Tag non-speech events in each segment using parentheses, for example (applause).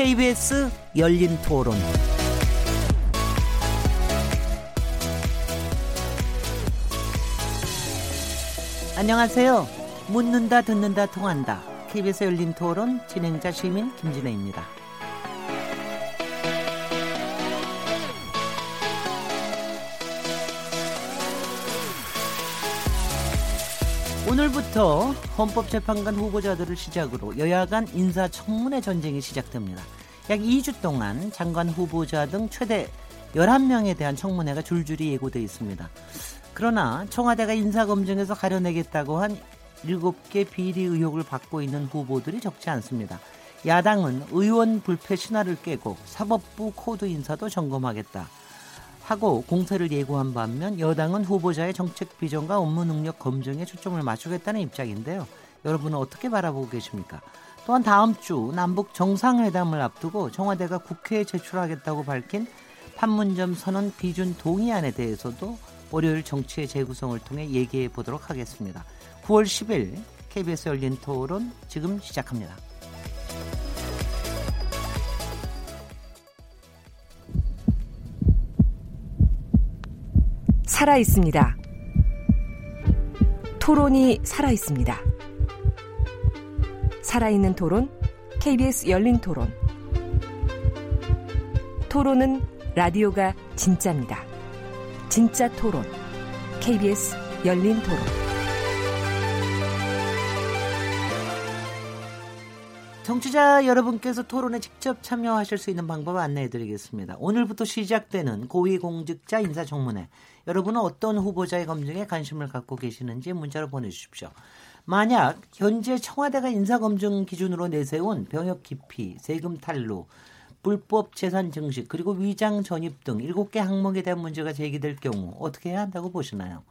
KBS 열린 토론. 안녕하세요. 묻는다, 듣는다, 통한다. KBS 열린 토론 진행자 시민 김진혜입니다. 오늘부터 헌법재판관 후보자들을 시작으로 여야 간 인사청문회 전쟁이 시작됩니다. 약 2주 동안 장관 후보자 등 최대 11명에 대한 청문회가 줄줄이 예고돼 있습니다. 그러나 청와대가 인사검증에서 가려내겠다고 한 7개 비리 의혹을 받고 있는 후보들이 적지 않습니다. 야당은 의원 불패 신화를 깨고 사법부 코드 인사도 점검하겠다. 하고 공세를 예고한 반면 여당은 후보자의 정책 비전과 업무 능력 검증에 초점을 맞추겠다는 입장인데요. 여러분은 어떻게 바라보고 계십니까? 또한 다음 주 남북 정상회담을 앞두고 청와대가 국회에 제출하겠다고 밝힌 판문점 선언 비준 동의안에 대해서도 월요일 정치의 재구성을 통해 얘기해 보도록 하겠습니다. 9월 10일 KBS 열린 토론 지금 시작합니다. 살아 있습니다. 토론이 살아 있습니다. 살아있는 토론, KBS 열린 토론. 토론은 라디오가 진짜입니다. 진짜 토론, KBS 열린 토론. 정치자 여러분께서 토론에 직접 참여하실 수 있는 방법 안내해 드리겠습니다. 오늘부터 시작되는 고위공직자 인사청문회. 여러분은 어떤 후보자의 검증에 관심을 갖고 계시는지 문자로 보내주십시오. 만약 현재 청와대가 인사검증 기준으로 내세운 병역 기피, 세금 탈루, 불법 재산 증식, 그리고 위장 전입 등 7개 항목에 대한 문제가 제기될 경우 어떻게 해야 한다고 보시나요?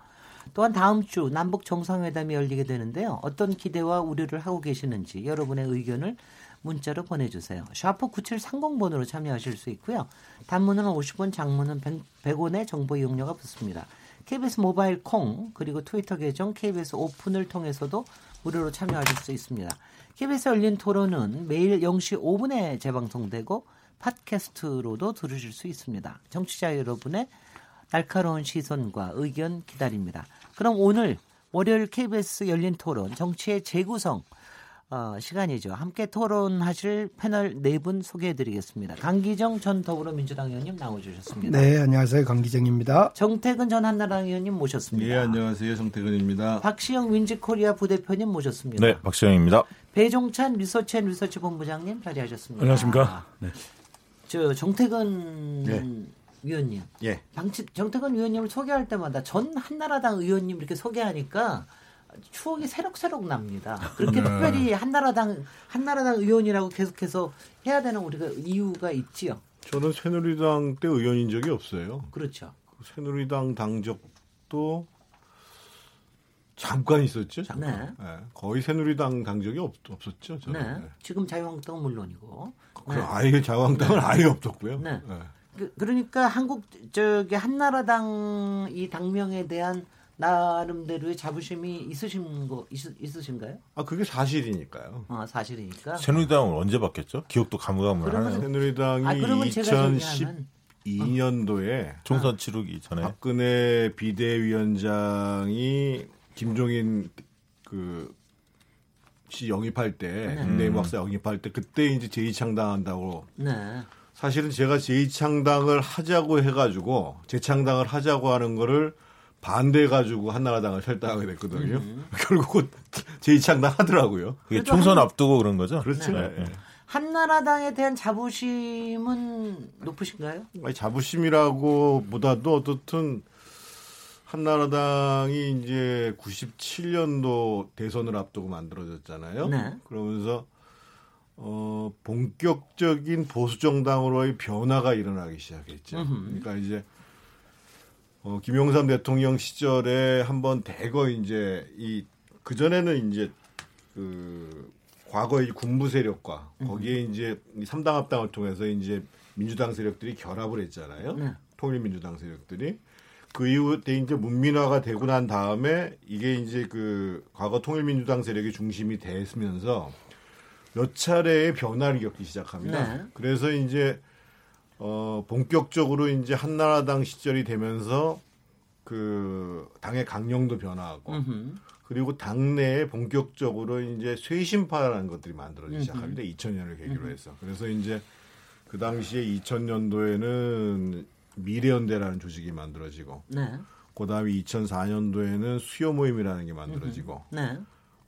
또한 다음 주 남북 정상회담이 열리게 되는데요. 어떤 기대와 우려를 하고 계시는지 여러분의 의견을 문자로 보내주세요. 샤프 9730번으로 참여하실 수 있고요. 단문은 50원, 장문은 100, 원의 정보 이용료가 붙습니다. KBS 모바일 콩 그리고 트위터 계정 KBS 오픈을 통해서도 무료로 참여하실 수 있습니다. KBS 열린 토론은 매일 0시 5분에 재방송되고 팟캐스트로도 들으실 수 있습니다. 정치자 여러분의 날카로운 시선과 의견 기다립니다. 그럼 오늘 월요일 KBS 열린 토론 정치의 재구성 어, 시간이죠. 함께 토론하실 패널 네 분 소개해드리겠습니다. 강기정 전 더불어민주당 의원님 나와주셨습니다. 네, 안녕하세요. 강기정입니다. 정태근 전 한나라당 의원님 모셨습니다. 네, 안녕하세요. 정태근입니다. 박시영 윈지코리아 부대표님 모셨습니다. 네, 박시영입니다. 배종찬 리서치 리서치 본부장님 자리하셨습니다. 안녕하십니까. 네. 저 정태근 네. 위원님. 예. 방치, 정태근 위원님을 소개할 때마다 전 한나라당 의원님 이렇게 소개하니까 추억이 새록새록 납니다. 그렇게 네. 특별히 한나라당 한나라당 의원이라고 계속해서 해야 되는 우리가 이유가 있지요. 저는 새누리당 때 의원인 적이 없어요. 그렇죠. 새누리당 당적도 잠깐 있었죠. 잠깐. 네. 네. 거의 새누리당 당적이 없, 없었죠. 저는. 네. 네. 지금 자유한국당은 물론이고. 그 네. 아예 자유한국당은 네. 아예 없었고요. 네. 그, 그러니까 한국 저기 한나라당 이 당명에 대한 나름대로의 자부심이 있으신 거 있, 있으신가요? 아 그게 사실이니까요. 아 사실이니까. 새누리당은 언제 바뀌었죠? 기억도 가물가물하네요. 새누리당이 아, 2012년도에 아, 총선 치르기 전에 박근혜 비대위원장이 김종인 그 씨 영입할 때 네. 김대희 박사 영입할 때 그때 이제 재창당한다고. 네. 사실은 제가 재창당을 하자고 해가지고 재창당을 하자고 하는 거를 반대해가지고 한나라당을 탈당하게 됐거든요. 음. (laughs) 결국은 재창당 하더라고요. 그게 총선 앞두고 그런 거죠? 그렇죠. 네. 네. 한나라당에 대한 자부심은 높으신가요? 아니, 자부심이라고 보다도 어떻든 한나라당이 이제 97년도 대선을 앞두고 만들어졌잖아요. 네. 그러면서 어 본격적인 보수 정당으로의 변화가 일어나기 시작했죠. 음흠. 그러니까 이제 어, 김영삼 대통령 시절에 한번 대거 이제 이 그전에는 이제 그 과거의 군부 세력과 거기에 이제 삼당 합당을 통해서 이제 민주당 세력들이 결합을 했잖아요. 네. 통일민주당 세력들이 그 이후에 이제 문민화가 되고 난 다음에 이게 이제 그 과거 통일민주당 세력이 중심이 됐으면서 몇 차례의 변화를 겪기 시작합니다. 네. 그래서 이제 어 본격적으로 이제 한나라당 시절이 되면서 그 당의 강령도 변화하고 음흠. 그리고 당내에 본격적으로 이제 쇄신파라는 것들이 만들어지기 시작합니다. 2000년을 계기로 해서. 그래서 이제 그 당시에 2000년도에는 미래연대라는 조직이 만들어지고 네. 그다음에 2004년도에는 수요 모임이라는 게 만들어지고 네.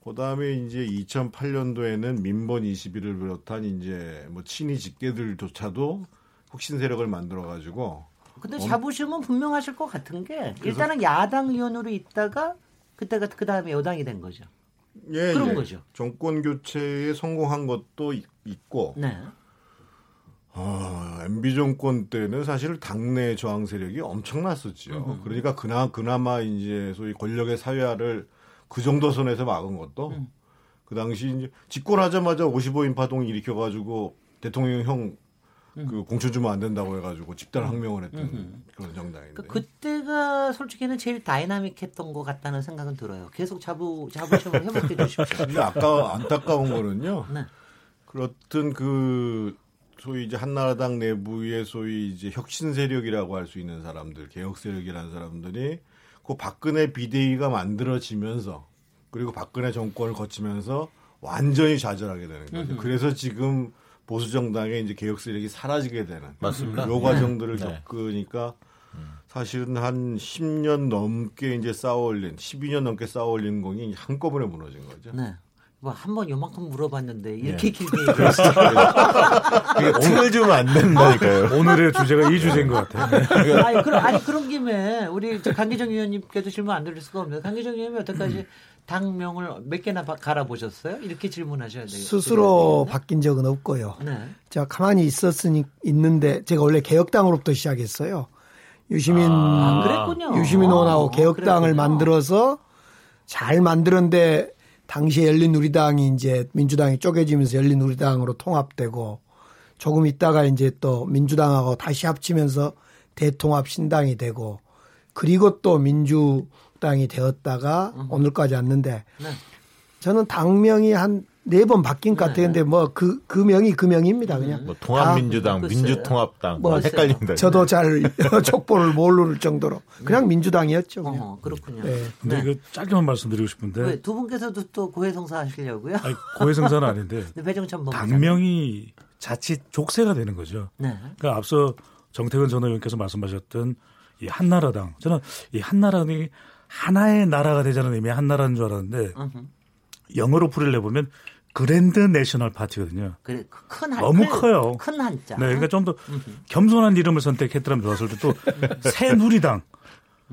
그다음에 이제 2008년도에는 민번 21을 비롯한 이제 뭐 친이 직계들조차도 혁신 세력을 만들어 가지고 근데 자부심은 분명하실 것 같은 게 일단은 야당 의원으로 있다가 그때가 그 다음에 여당이 된 거죠. 예, 그런 예. 거죠. 정권 교체에 성공한 것도 있- 있고 네. 아, MB 정권 때는 사실 당내 저항 세력이 엄청났었죠. 그러니까 그나 그나마 이제 소위 권력의 사회화를 그 정도 선에서 막은 것도 음. 그 당시 이제 집권하자마자 55인 파동 일으켜 가지고 대통령형 음. 그 공천 주면 안 된다고 해가지고 집단 항명을 했던 그런 정당인데. 그 그때가 솔직히는 제일 다이나믹했던 것 같다는 생각은 들어요. 계속 자부 자부심을 회복해 주십시오. (laughs) 근데 아까 안타까운 거는요. 네. 그렇든 그 소위 이제 한나라당 내부의 소위 이제 혁신 세력이라고 할 수 있는 사람들, 개혁 세력이라는 사람들이 그 박근혜 비대위가 만들어지면서 그리고 박근혜 정권을 거치면서 완전히 좌절하게 되는 거죠. 그래서 지금 보수 정당의 이제 개혁 세력이 사라지게 되는 맞습니다. 요 과정들을 네. 겪으니까 사실은 한 10년 넘게 이제 쌓아올린 12년 넘게 쌓아올린 공이 한꺼번에 무너진 거죠. 네. 뭐한번 요만큼 물어봤는데 이렇게 네. 길게 얘기하시죠. 틈을 주면 안 된다니까요. (laughs) 오늘의 주제가 이 주제인 것 같아요. 아니, 그런, 아니 그런 김에 우리 저 강기정 의원님께도 질문 안 드릴 수가 없네요. 강기정 의원님 여태까지 당명을 몇 개나 바- 갈아보셨어요? 이렇게 질문하셔야 돼요. 스스로 바뀐 적은 없고요. 네. 제가 가만히 있었으니 있는데 제가 원래 개혁당으로부터 시작했어요. 유시민 아, 그랬군요. 유시민 의원하고 아, 개혁당을 그랬군요. 만들어서 잘 만들었는데 당시에 열린우리당이 이제 민주당이 쪼개지면서 열린우리당으로 통합되고 조금 있다가 이제 또 민주당하고 다시 합치면서 대통합 신당이 되고 그리고 또 민주 당이 되었다가 오늘까지 왔는데 네. 저는 당명이 한 네 번 바뀐 것 같아요. 근데 뭐 그 그 명이 그 명입니다. 그냥 뭐 통합민주당, 다 민주통합당 뭐뭐 헷갈린다. 저도 잘 (laughs) 족보를 모를 정도로 그냥 민주당이었죠. 그냥. 어허, 그렇군요. 네. 근데 네. 이거 짧게만 말씀드리고 싶은데 왜, 두 분께서도 또 고해성사 하시려고요? 아니, 고해성사는 아닌데 (laughs) 네. 당명이 자칫 족쇄가 되는 거죠. 네. 그러니까 앞서 정태근 전 의원께서 말씀하셨던 이 한나라당 저는 이 한나라당이 하나의 나라가 되자는 의미의 한 나라인 줄 알았는데. 영어로 풀이를 해보면 Grand National Party거든요. 그래 그 큰 한, 너무 큰- 커요. 큰 한자. 네, 그러니까 좀 더 겸손한 이름을 선택했더라면 좋았을 때 또 (laughs) 새 누리당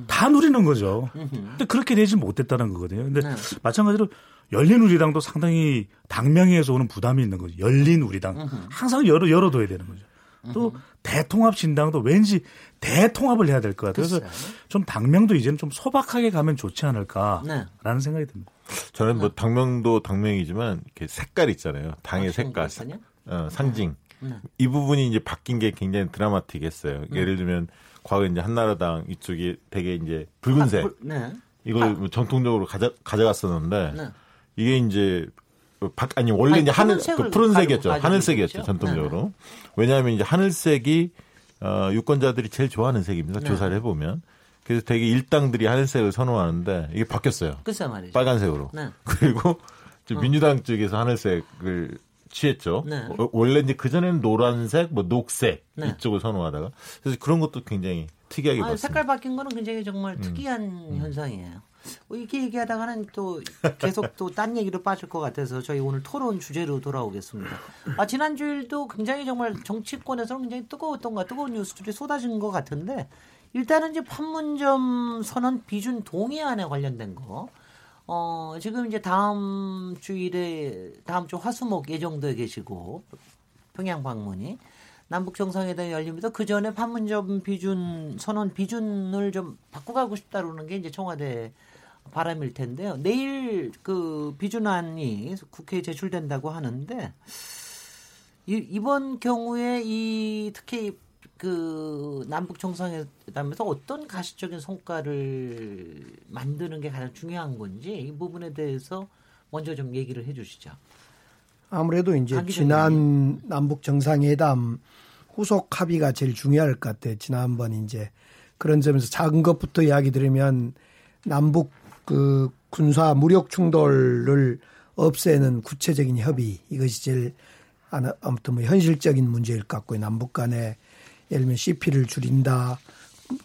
다 누리는 거죠. 근데 그렇게 되지 못했다는 거거든요. 근데 네. 마찬가지로 열린 우리당도 상당히 당명에서 오는 부담이 있는 거죠. 열린 우리당 항상 열어 열어둬야 되는 거죠. 또 대통합 신당도 왠지 대통합을 해야 될 것 같아요. 그래서. 좀 당명도 이제는 좀 소박하게 가면 좋지 않을까라는 네. 생각이 듭니다. 저는 뭐 당명도 당명이지만 이렇게 색깔 있잖아요. 당의 아, 색깔. 어, 상징. 네. 이 부분이 이제 바뀐 게 굉장히 드라마틱했어요. 예를 들면 과거 이제 한나라당 이쪽이 되게 이제 붉은색 아, 불- 네. 이걸 뭐 전통적으로 가져 가져갔었는데 네. 이게 이제 아니 원래 아니, 이제 하늘 그 푸른색이었죠. 하늘색이었죠. 전통적으로. 왜냐하면 이제 하늘색이 어, 유권자들이 제일 좋아하는 색입니다. 네. 조사를 해보면. 그래서 되게 일당들이 하늘색을 선호하는데 이게 바뀌었어요. 글쎄 말이죠. 빨간색으로. 네. (laughs) 그리고 이제 민주당 쪽에서 하늘색을 취했죠. 네. 어, 원래 이제 그 전에는 노란색, 뭐 녹색 네. 이쪽을 선호하다가 그래서 그런 것도 굉장히 특이하게 아, 봤습니다. 색깔 바뀐 거는 굉장히 정말 음. 특이한 현상이에요. 뭐 이렇게 얘기하다가는 또 계속 또 딴 얘기로 빠질 것 같아서 저희 오늘 토론 주제로 돌아오겠습니다. 아, 지난 주일도 굉장히 정말 정치권에서는 굉장히 뜨거웠던 것, 뜨거운 뉴스들이 쏟아진 것 같은데 일단은 이제 판문점 선언 비준 동의안에 관련된 거. 어, 지금 이제 다음 주일에 다음 주 화수목 예정돼 계시고 평양 방문이 남북 정상회담이 열립니다. 그 전에 판문점 비준 선언 비준을 좀 바꿔가고 싶다라는 게 이제 청와대 바람일 텐데요. 내일 그 비준안이 국회에 제출된다고 하는데 이, 이번 경우에 이 특히 그 남북 정상회담에서 어떤 가시적인 성과를 만드는 게 가장 중요한 건지 이 부분에 대해서 먼저 좀 얘기를 해주시죠. 아무래도 이제 지난 남북 정상회담 후속 합의가 제일 중요할 것 같아요. 지난번 이제 그런 점에서 작은 것부터 이야기 드리면 남북 그 군사 무력 충돌을 없애는 구체적인 협의 이것이 제일 아무튼 뭐 현실적인 문제일 것 같고요. 남북 간에 예를 들면 CP를 줄인다.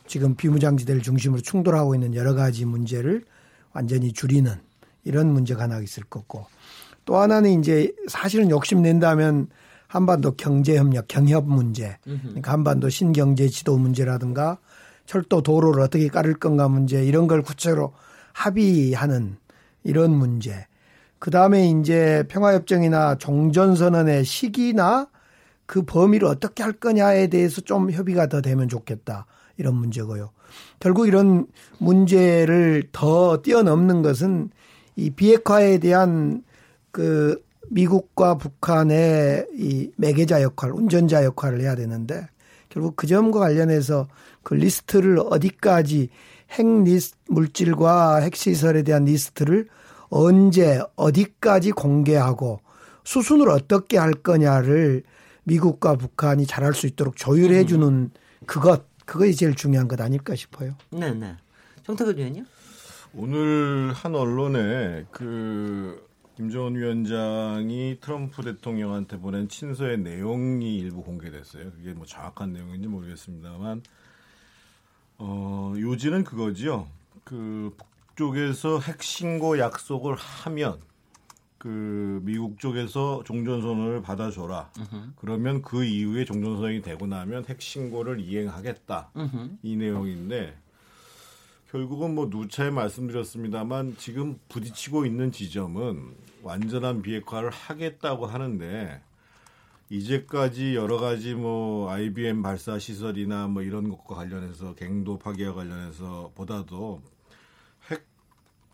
지금 비무장지대를 중심으로 충돌하고 있는 여러 가지 문제를 완전히 줄이는 이런 문제가 하나 있을 거고 또 하나는 이제 사실은 욕심낸다면 한반도 경제협력, 경협 문제, 그러니까 한반도 신경제 지도 문제라든가 철도 도로를 어떻게 깔을 건가 문제 이런 걸 구체로 합의하는 이런 문제. 그 다음에 이제 평화협정이나 종전선언의 시기나 그 범위를 어떻게 할 거냐에 대해서 좀 협의가 더 되면 좋겠다. 이런 문제고요. 결국 이런 문제를 더 뛰어넘는 것은 이 비핵화에 대한 그 미국과 북한의 이 매개자 역할, 운전자 역할을 해야 되는데 결국 그 점과 관련해서 그 리스트를 어디까지 핵 리스 물질과 핵시설에 대한 리스트를 언제 어디까지 공개하고 수순을 어떻게 할 거냐를 미국과 북한이 잘할 수 있도록 조율해 주는 그것 그것이 제일 중요한 것 아닐까 싶어요. 네, 네. 정태근 의원님? 오늘 한 언론에 그 김정은 위원장이 트럼프 대통령한테 보낸 친서의 내용이 일부 공개됐어요. 그게 뭐 정확한 내용인지 모르겠습니다만 어, 요지는 그거지요. 그 북쪽에서 핵신고 약속을 하면 그 미국 쪽에서 종전선언을 받아줘라. 그러면 그 이후에 종전선언이 되고 나면 핵신고를 이행하겠다. 이 내용인데 결국은 뭐 누차에 말씀드렸습니다만 지금 부딪히고 있는 지점은 완전한 비핵화를 하겠다고 하는데 이제까지 여러 가지 뭐 IBM 발사 시설이나 뭐 이런 것과 관련해서 갱도 파괴와 관련해서 보다도 핵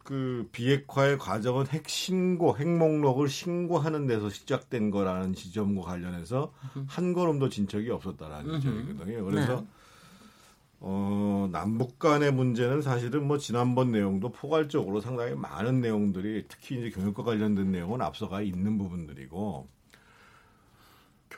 그 비핵화의 과정은 핵 신고, 핵 목록을 신고하는 데서 시작된 거라는 지점과 관련해서 한 걸음 도 진척이 없었다라는 지점이거든요. 그래서 네. 어, 남북 간의 문제는 사실은 뭐 지난번 내용도 포괄적으로 상당히 많은 내용들이 특히 이제 교육과 관련된 내용은 앞서가 있는 부분들이고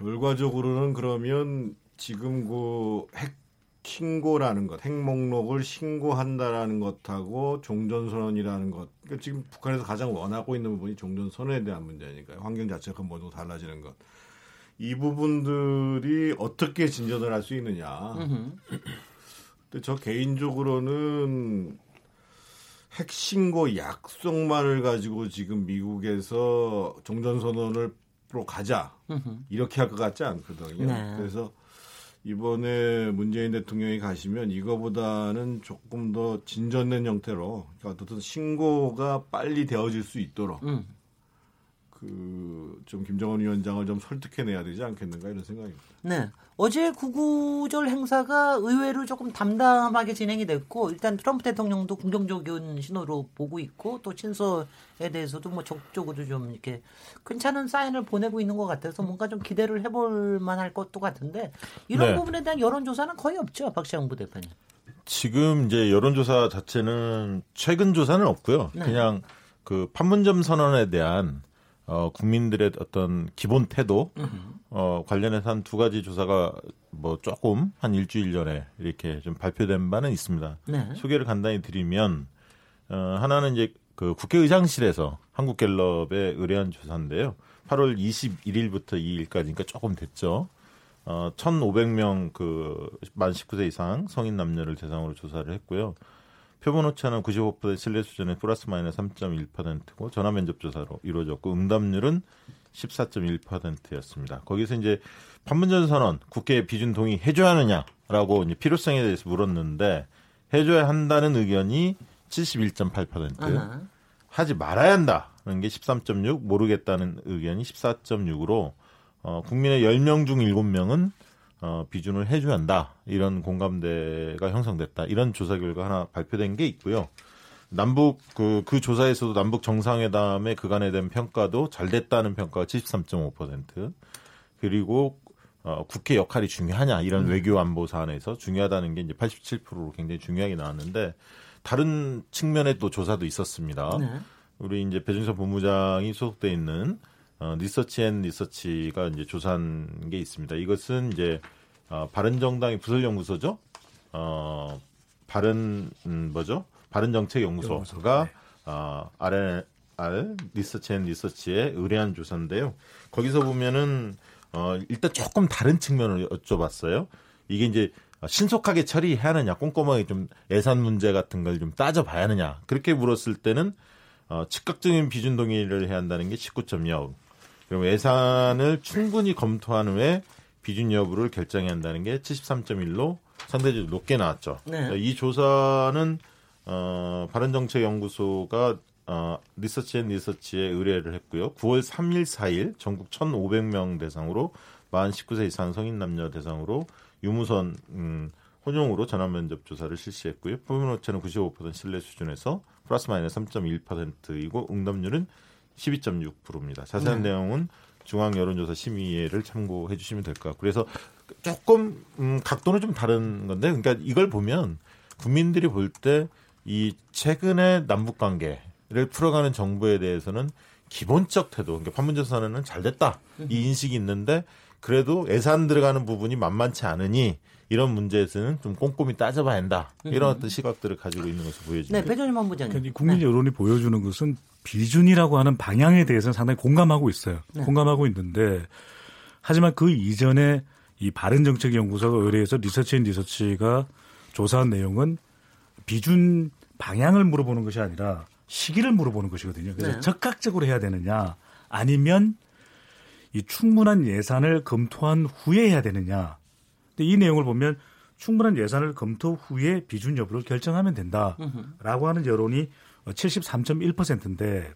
결과적으로는 그러면 지금 그 핵 신고라는 것, 핵 목록을 신고한다라는 것하고 종전선언이라는 것, 그러니까 지금 북한에서 가장 원하고 있는 부분이 종전선언에 대한 문제니까요. 환경 자체가 모두 달라지는 것. 이 부분들이 어떻게 진전을 할 수 있느냐. 근데 저 개인적으로는 핵신고 약속만을 가지고 지금 미국에서 종전선언을 로 가자 이렇게 할 것 같지 않거든요. 네. 그래서 이번에 문재인 대통령이 가시면 이거보다는 조금 더 진전된 형태로 그러니까 어떤 신고가 빨리 되어질 수 있도록 음. 그좀 김정은 위원장을 좀 설득해내야 되지 않겠는가 이런 생각입니다. 네. 어제 구구절 행사가 의외로 조금 담담하게 진행이 됐고 일단 트럼프 대통령도 긍정적인 신호로 보고 있고 또 친서에 대해서도 뭐 적극적으로 좀 이렇게 괜찮은 사인을 보내고 있는 것 같아서 뭔가 좀 기대를 해볼 만할 것도 같은데 이런 네. 부분에 대한 여론조사는 거의 없죠 박시영 부대표님. 지금 이제 여론조사 자체는 최근 조사는 없고요. 네. 그냥 그 판문점 선언에 대한 어, 국민들의 어떤 기본 태도 어, 관련해서 한 두 가지 조사가 뭐 조금 한 일주일 전에 이렇게 좀 발표된 바는 있습니다. 네. 소개를 간단히 드리면 어, 하나는 이제 그 국회의장실에서 한국갤럽에 의뢰한 조사인데요. 8월 21일부터 2일까지 그러니까 조금 됐죠. 어, 1,500명 그 만 19세 이상 성인 남녀를 대상으로 조사를 했고요. 표본 오차는 95% 신뢰 수준의 플러스 마이너스 3.1%고 전화 면접 조사로 이루어졌고 응답률은 14.1%였습니다. 거기서 이제 판문점 선언 국회 비준 동의 해줘야 하느냐라고 이제 필요성에 대해서 물었는데 해줘야 한다는 의견이 71.8%, 아하. 하지 말아야 한다는 게 13.6, 모르겠다는 의견이 14.6으로 어, 국민의 10명 중 7명은 어, 비준을 해줘야 한다. 이런 공감대가 형성됐다. 이런 조사 결과 하나 발표된 게 있고요. 남북 그, 그 조사에서도 남북 정상회담의 그간에 대한 평가도 잘 됐다는 평가가 73.5% 그리고 어, 국회 역할이 중요하냐 이런 외교 안보 사안에서 중요하다는 게 이제 87%로 굉장히 중요하게 나왔는데 다른 측면의 또 조사도 있었습니다. 네. 우리 이제 배준석 본부장이 소속돼 있는 어, 리서치 앤 리서치가 이제 조사한 게 있습니다. 이것은 이제 어, 바른정당의 부설연구소죠. 어, 바른 음, 뭐죠? 바른정책연구소가 어, R R 리서치 앤 리서치에 의뢰한 조사인데요. 거기서 보면은 어, 일단 조금 다른 측면을 여쭤봤어요. 이게 이제 신속하게 처리해야 하느냐, 꼼꼼하게 좀 예산 문제 같은 걸 좀 따져봐야 하느냐. 그렇게 물었을 때는 어, 즉각적인 비준 동의를 해야 한다는 게 19.0. 그리고 예산을 충분히 검토한 후에 비준 여부를 결정해야 한다는 게 73.1로 상대적으로 높게 나왔죠. 네. 이 조사는 어, 바른정책연구소가 어, 리서치 앤 리서치에 의뢰를 했고요. 9월 3일, 4일 전국 1,500명 대상으로 만 19세 이상 성인 남녀 대상으로 유무선 음, 혼용으로 전화 면접 조사를 실시했고요. 표본 오차는 95% 신뢰 수준에서 플러스 마이너스 3.1%이고 응답률은 12.6%입니다. 자세한 내용은 중앙 여론조사 심의회를 참고해 주시면 될 것 같고. 그래서 조금 음, 각도는 좀 다른 건데 그러니까 이걸 보면 국민들이 볼 때 이 최근의 남북 관계를 풀어가는 정부에 대해서는 기본적 태도, 그러니까 판문점 선언은 잘 됐다. 이 인식이 있는데 그래도 예산 들어가는 부분이 만만치 않으니 이런 문제에서는 좀 꼼꼼히 따져봐야 한다. 이런 어떤 시각들을 가지고 있는 것으로 보여집니다. 네, 배종임 본부장님. 국민 여론이 보여주는 것은 비준이라고 하는 방향에 대해서는 상당히 공감하고 있어요. 공감하고 있는데 하지만 그 이전에 이 바른정책연구소가 의뢰해서 리서치 앤 리서치가 조사한 내용은 비준 방향을 물어보는 것이 아니라 시기를 물어보는 것이거든요. 그래서 네. 적극적으로 해야 되느냐 아니면 이 충분한 예산을 검토한 후에 해야 되느냐. 근데 이 내용을 보면 충분한 예산을 검토 후에 비준 여부를 결정하면 된다라고 하는 여론이 73.1%인데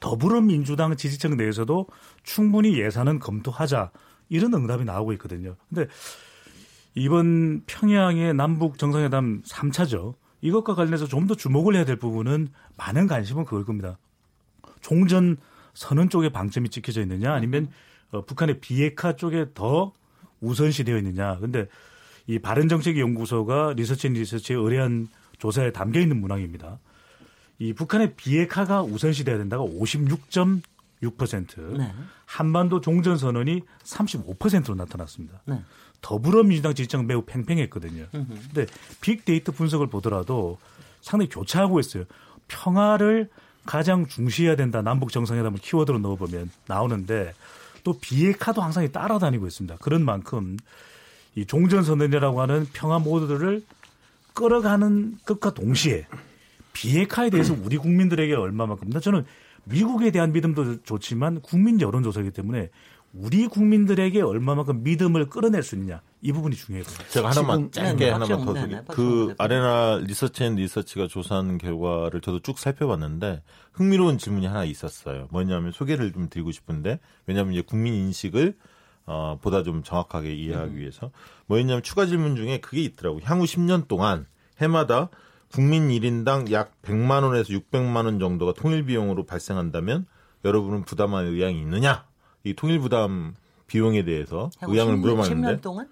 더불어민주당 지지층 내에서도 충분히 예산은 검토하자 이런 응답이 나오고 있거든요. 근데 이번 평양의 남북 정상회담 3차죠. 이것과 관련해서 좀 더 주목을 해야 될 부분은 많은 관심은 그걸 겁니다. 종전 선언 쪽에 방점이 찍혀져 있느냐 아니면 어, 북한의 비핵화 쪽에 더 우선시 되어 있느냐. 근데 이 바른정책연구소가 리서치 앤 리서치에 의뢰한 조사에 담겨 있는 문항입니다. 이 북한의 비핵화가 우선시돼야 된다가 56.6%, 네. 한반도 종전 선언이 35%로 나타났습니다. 네. 더불어민주당 지지층 매우 팽팽했거든요. 근데 빅데이터 분석을 보더라도 상당히 교차하고 있어요. 평화를 가장 중시해야 된다. 남북 정상회담을 키워드로 넣어보면 나오는데 또 비핵화도 항상 따라다니고 있습니다. 그런 만큼 이 종전선언이라고 하는 평화 모드를 끌어가는 것과 동시에 비핵화에 대해서 우리 국민들에게 얼마만큼 저는 미국에 대한 믿음도 좋지만 국민 여론조사이기 때문에 우리 국민들에게 얼마만큼 믿음을 끌어낼 수 있느냐 이 부분이 중요해요. 제가 하나만 짧게 하나만 더 네, 소개. 그. 아레나 리서치 앤 리서치가 조사한 결과를 저도 쭉 살펴봤는데 흥미로운 질문이 하나 있었어요. 뭐냐면 소개를 좀 드리고 싶은데 왜냐하면 이제 국민 인식을 어, 보다 좀 정확하게 이해하기 위해서 뭐였냐면 추가 질문 중에 그게 있더라고. 요 향후 10년 동안 해마다 국민 1인당 약 100만 원에서 600만 원 정도가 통일 비용으로 발생한다면 여러분은 부담할 의향이 있느냐? 이 통일 부담 비용에 대해서 의향을 물어봤는데 10년 동안?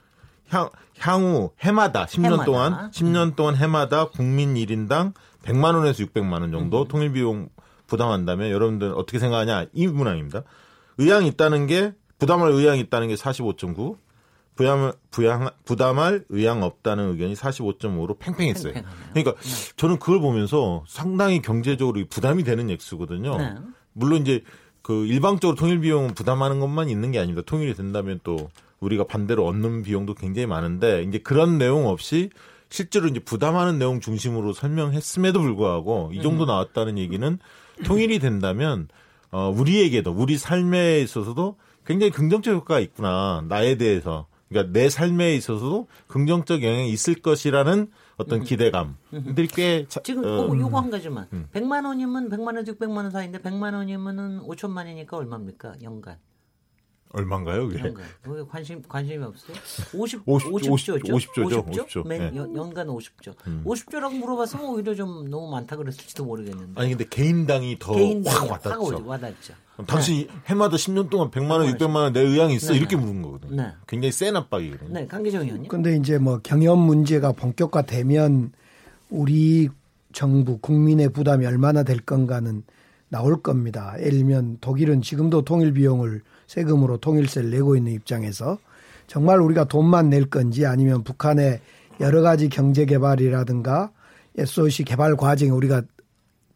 향, 향후 해마다 10년 해마다. 동안 10년 동안 해마다 국민 1인당 100만 원에서 600만 원 정도 통일 비용 부담한다면 여러분들은 어떻게 생각하냐 이 문항입니다. 의향이 있다는 게 부담할 의향이 있다는 게 45.9, 부담 부양 부담할 의향 없다는 의견이 45.5로 팽팽했어요. 팽팽하네요. 그러니까 저는 그걸 보면서 상당히 경제적으로 부담이 되는 액수거든요. 네. 물론 이제 그 일방적으로 통일 비용은 부담하는 것만 있는 게 아닙니다. 통일이 된다면 또 우리가 반대로 얻는 비용도 굉장히 많은데 이제 그런 내용 없이 실제로 이제 부담하는 내용 중심으로 설명했음에도 불구하고 이 정도 나왔다는 얘기는 통일이 된다면 어 우리에게도 우리 삶에 있어서도 굉장히 긍정적 효과가 있구나 나에 대해서 그러니까 내 삶에 있어서도 긍정적 영향이 있을 것이라는 어떤 기대감들이 꽤 자- 지금 어, 어, 요거 한 가지만. 100만 원이면 100만 원에서 600만 원 사이인데 100만 원이면은 5천만이니까 얼마입니까? 연간. 얼마인가요? 그게? 왜 관심 관심이 없어요? 50 50 50조죠. 50조죠. 50조? 50조. 매, 네. 음. 연, 연간 50조. 50조라고 물어봤으면 오히려 좀 너무 많다 그랬을지도 모르겠는데. 아니 근데 개인당이 더확확 와닿죠. 와닿죠. 당신 해마다 10년 동안 100만 원, 600만 원 내 의향이 있어 네, 이렇게 네. 물은 거거든요. 네. 굉장히 센 압박이거든요. 네, 강기정 의원님. 근데 이제 뭐 경영 문제가 본격화되면 우리 정부 국민의 부담이 얼마나 될 건가는 나올 겁니다. 예를 들면 독일은 지금도 통일 비용을 세금으로 통일세를 내고 있는 입장에서 정말 우리가 돈만 낼 건지 아니면 북한의 여러 가지 경제 개발이라든가 SOC 개발 과정에 우리가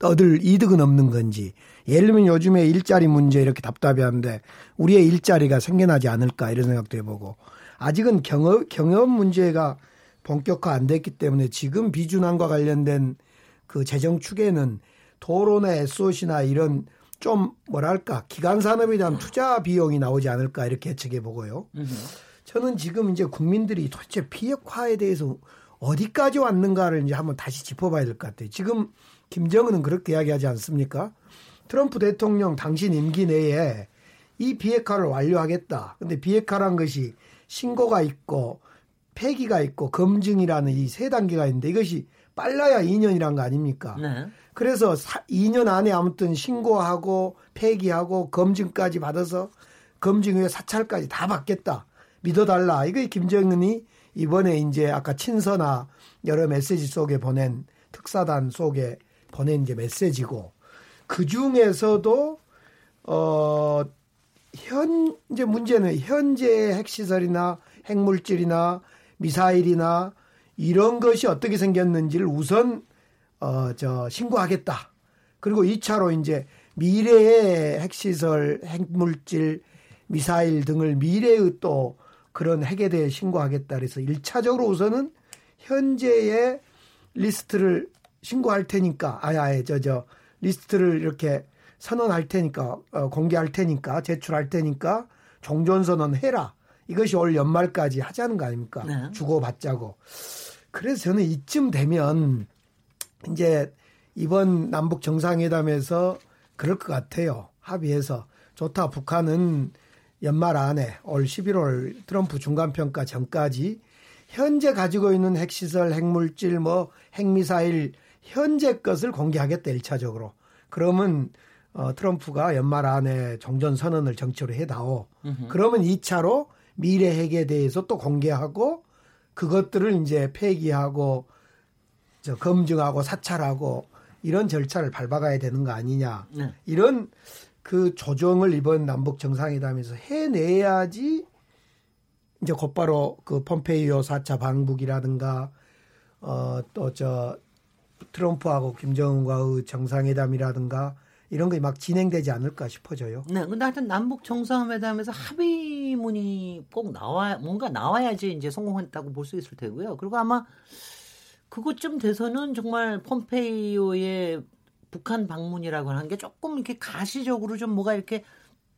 얻을 이득은 없는 건지 예를 들면 요즘에 일자리 문제 이렇게 답답해 하는데 우리의 일자리가 생겨나지 않을까 이런 생각도 해보고 아직은 경업 경업 문제가 본격화 안 됐기 때문에 지금 비준안과 관련된 그 재정 축에는 도로나 SOC나 이런 좀 뭐랄까 기간 산업에 대한 투자 비용이 나오지 않을까 이렇게 예측해 보고요. 저는 지금 이제 국민들이 도대체 비핵화에 대해서 어디까지 왔는가를 이제 한번 다시 짚어봐야 될 것 같아요. 지금 김정은은 그렇게 이야기하지 않습니까? 트럼프 대통령 당신 임기 내에 이 비핵화를 완료하겠다. 근데 비핵화란 것이 신고가 있고 폐기가 있고 검증이라는 이 세 단계가 있는데 이것이 빨라야 2년이란 거 아닙니까? 네. 그래서 사, 2년 안에 아무튼 신고하고 폐기하고 검증까지 받아서 검증 후에 사찰까지 다 받겠다. 믿어달라. 이거 김정은이 이번에 이제 아까 친서나 여러 메시지 속에 보낸 특사단 속에 보낸 이제 메시지고 그 중에서도 어 현재 문제는 현재 핵시설이나 핵물질이나 미사일이나 이런 것이 어떻게 생겼는지를 우선 어 저 신고하겠다. 그리고 2차로 이제 미래의 핵시설, 핵물질, 미사일 등을 미래의 또 그런 핵에 대해 신고하겠다. 그래서 1차적으로 우선은 현재의 리스트를 신고할 테니까 아예 아예 저저 리스트를 이렇게 선언할 테니까 어, 공개할 테니까 제출할 테니까 종전선언 해라. 이것이 올 연말까지 하자는 거 아닙니까? 네. 주고받자고. 그래서 저는 이쯤 되면 이제 이번 남북 정상회담에서 그럴 것 같아요. 합의해서 좋다. 북한은 연말 안에 올 11월 트럼프 중간평가 전까지 현재 가지고 있는 핵시설, 핵물질, 뭐 핵미사일 현재 것을 공개하겠다 1차적으로. 그러면 어, 트럼프가 연말 안에 종전 선언을 정치로 해다오. 그러면 2차로 미래 핵에 대해서 또 공개하고 그것들을 이제 폐기하고 저 검증하고 사찰하고 이런 절차를 밟아가야 되는 거 아니냐. 네. 이런 그 조정을 이번 남북 정상회담에서 해내야지 이제 곧바로 그 폼페이오 4차 방북이라든가 어 또 저 트럼프하고 김정은과의 정상회담이라든가 이런 게 막 진행되지 않을까 싶어져요. 네, 근데 하여튼 남북 정상회담에서 합의문이 꼭 나와 뭔가 나와야지 이제 성공했다고 볼 수 있을 테고요. 그리고 아마 그것쯤 돼서는 정말 폼페이오의 북한 방문이라고 하는 게 조금 이렇게 가시적으로 좀 뭐가 이렇게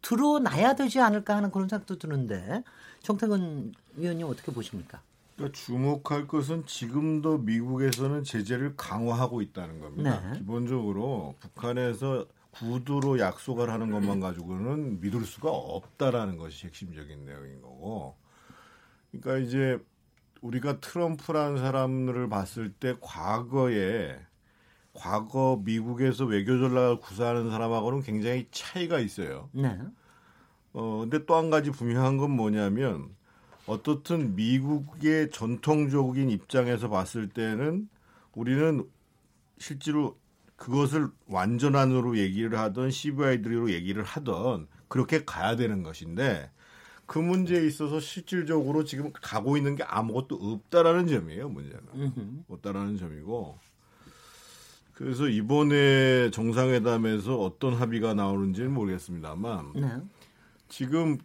드러나야 되지 않을까 하는 그런 생각도 드는데 정태근 위원님 어떻게 보십니까? 그러니까 주목할 것은 지금도 미국에서는 제재를 강화하고 있다는 겁니다. 네. 기본적으로 북한에서 구두로 약속을 하는 것만 가지고는 믿을 수가 없다라는 것이 핵심적인 내용인 거고. 그러니까 이제 우리가 트럼프라는 사람을 봤을 때 과거에 과거 미국에서 외교 전략을 구사하는 사람하고는 굉장히 차이가 있어요. 네. 어, 근데 또 한 가지 분명한 건 뭐냐면 어떻든 미국의 전통적인 입장에서 봤을 때는 우리는 실제로 그것을 완전한으로 얘기를 하던 CVID로 얘기를 하던 그렇게 가야 되는 것인데 그 문제에 있어서 실질적으로 지금 가고 있는 게 아무것도 없다라는 점이에요 문제는. 없다라는 점이고 그래서 이번에 정상회담에서 어떤 합의가 나오는지는 모르겠습니다만 네. 지금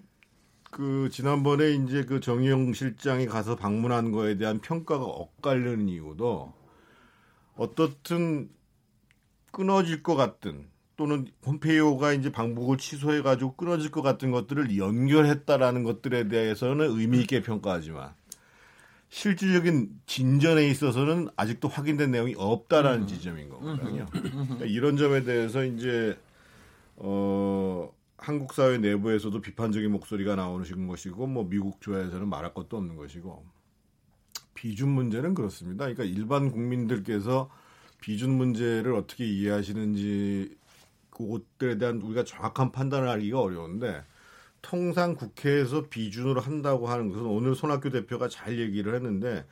그 지난번에 이제 그 정의용 실장이 가서 방문한 거에 대한 평가가 엇갈리는 이유도 어떻든 끊어질 것 같은 또는 폼페이오가 이제 방북을 취소해 가지고 끊어질 것 같은 것들을 연결했다라는 것들에 대해서는 의미 있게 평가하지만 실질적인 진전에 있어서는 아직도 확인된 내용이 없다라는 지점인 거거든요. 그러니까 이런 점에 대해서 이제 어 한국 사회 내부에서도 비판적인 목소리가 나오는 것이고 뭐 미국 조야에서는 말할 것도 없는 것이고 비준 문제는 그렇습니다. 그러니까 일반 국민들께서 비준 문제를 어떻게 이해하시는지 그것들에 대한 우리가 정확한 판단을 하기가 어려운데 통상 국회에서 비준으로 한다고 하는 것은 오늘 손학규 대표가 잘 얘기를 했는데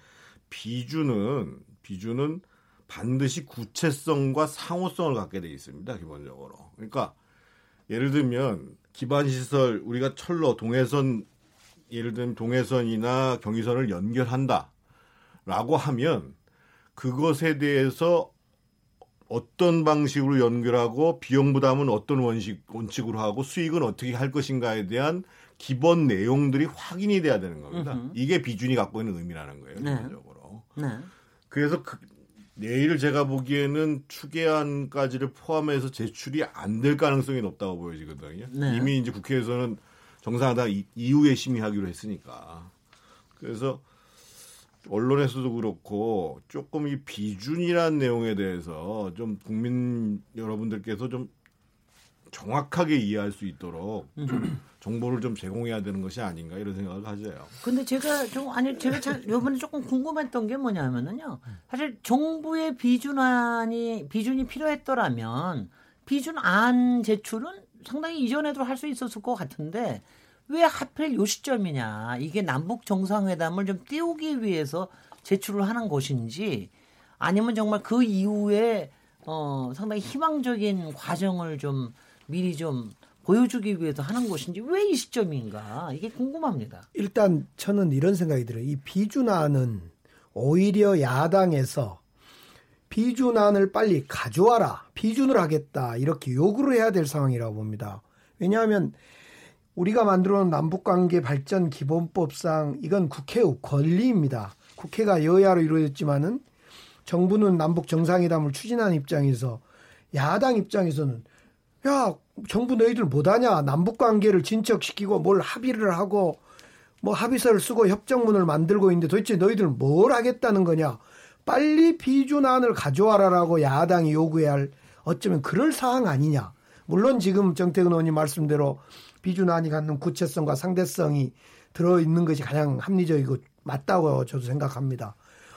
비준은 비준은 반드시 구체성과 상호성을 갖게 돼 있습니다. 기본적으로. 그러니까 예를 들면 기반 시설 우리가 철로 동해선 예를 들면 동해선이나 경의선을 연결한다라고 하면 그것에 대해서 어떤 방식으로 연결하고 비용 부담은 어떤 원식 원칙으로 하고 수익은 어떻게 할 것인가에 대한 기본 내용들이 확인이 돼야 되는 겁니다. 음흠. 이게 비준이 갖고 있는 의미라는 거예요. 네. 기본적으로. 네. 그래서 그, 내일 제가 보기에는 추계안까지를 포함해서 제출이 안 될 가능성이 높다고 보여지거든요. 네. 이미 이제 국회에서는 정상화당 이- 이후에 심의하기로 했으니까. 그래서 언론에서도 그렇고 조금 이 비준이라는 내용에 대해서 좀 국민 여러분들께서 좀 정확하게 이해할 수 있도록 좀 (clears throat) 정보를 좀 제공해야 되는 것이 아닌가 이런 생각을 가져요. 근데 제가 좀 아니 제가 참 요번에 조금 궁금했던 게 뭐냐면은요. 사실 정부의 비준안이 비준이 필요했더라면 비준 안 제출은 상당히 이전에도 할 수 있었을 것 같은데 왜 하필 요 시점이냐. 이게 남북 정상회담을 좀 띄우기 위해서 제출을 하는 것인지 아니면 정말 그 이후에 어 상당히 희망적인 과정을 좀 미리 좀 보여주기 위해서 하는 것인지 왜 이 시점인가 이게 궁금합니다. 일단 저는 이런 생각이 들어요. 이 비준안은 오히려 야당에서 비준안을 빨리 가져와라. 비준을 하겠다. 이렇게 요구를 해야 될 상황이라고 봅니다. 왜냐하면 우리가 만들어 놓은 남북관계 발전 기본법상 이건 국회의 권리입니다. 국회가 여야로 이루어졌지만은 정부는 남북 정상회담을 추진하는 입장에서 야당 입장에서는 야 정부 너희들 못하냐? 남북 관계를 진척시키고 뭘 합의를 하고 뭐 합의서를 쓰고 협정문을 만들고 있는데 도대체 너희들 뭘 하겠다는 거냐? 빨리 비준안을 가져와라라고 야당이 요구해야 할 어쩌면 그럴 사항 아니냐? 물론 지금 정태근 의원님 말씀대로 비준안이 갖는 구체성과 상대성이 들어 있는 것이 가장 합리적이고 맞다고 저도 생각합니다.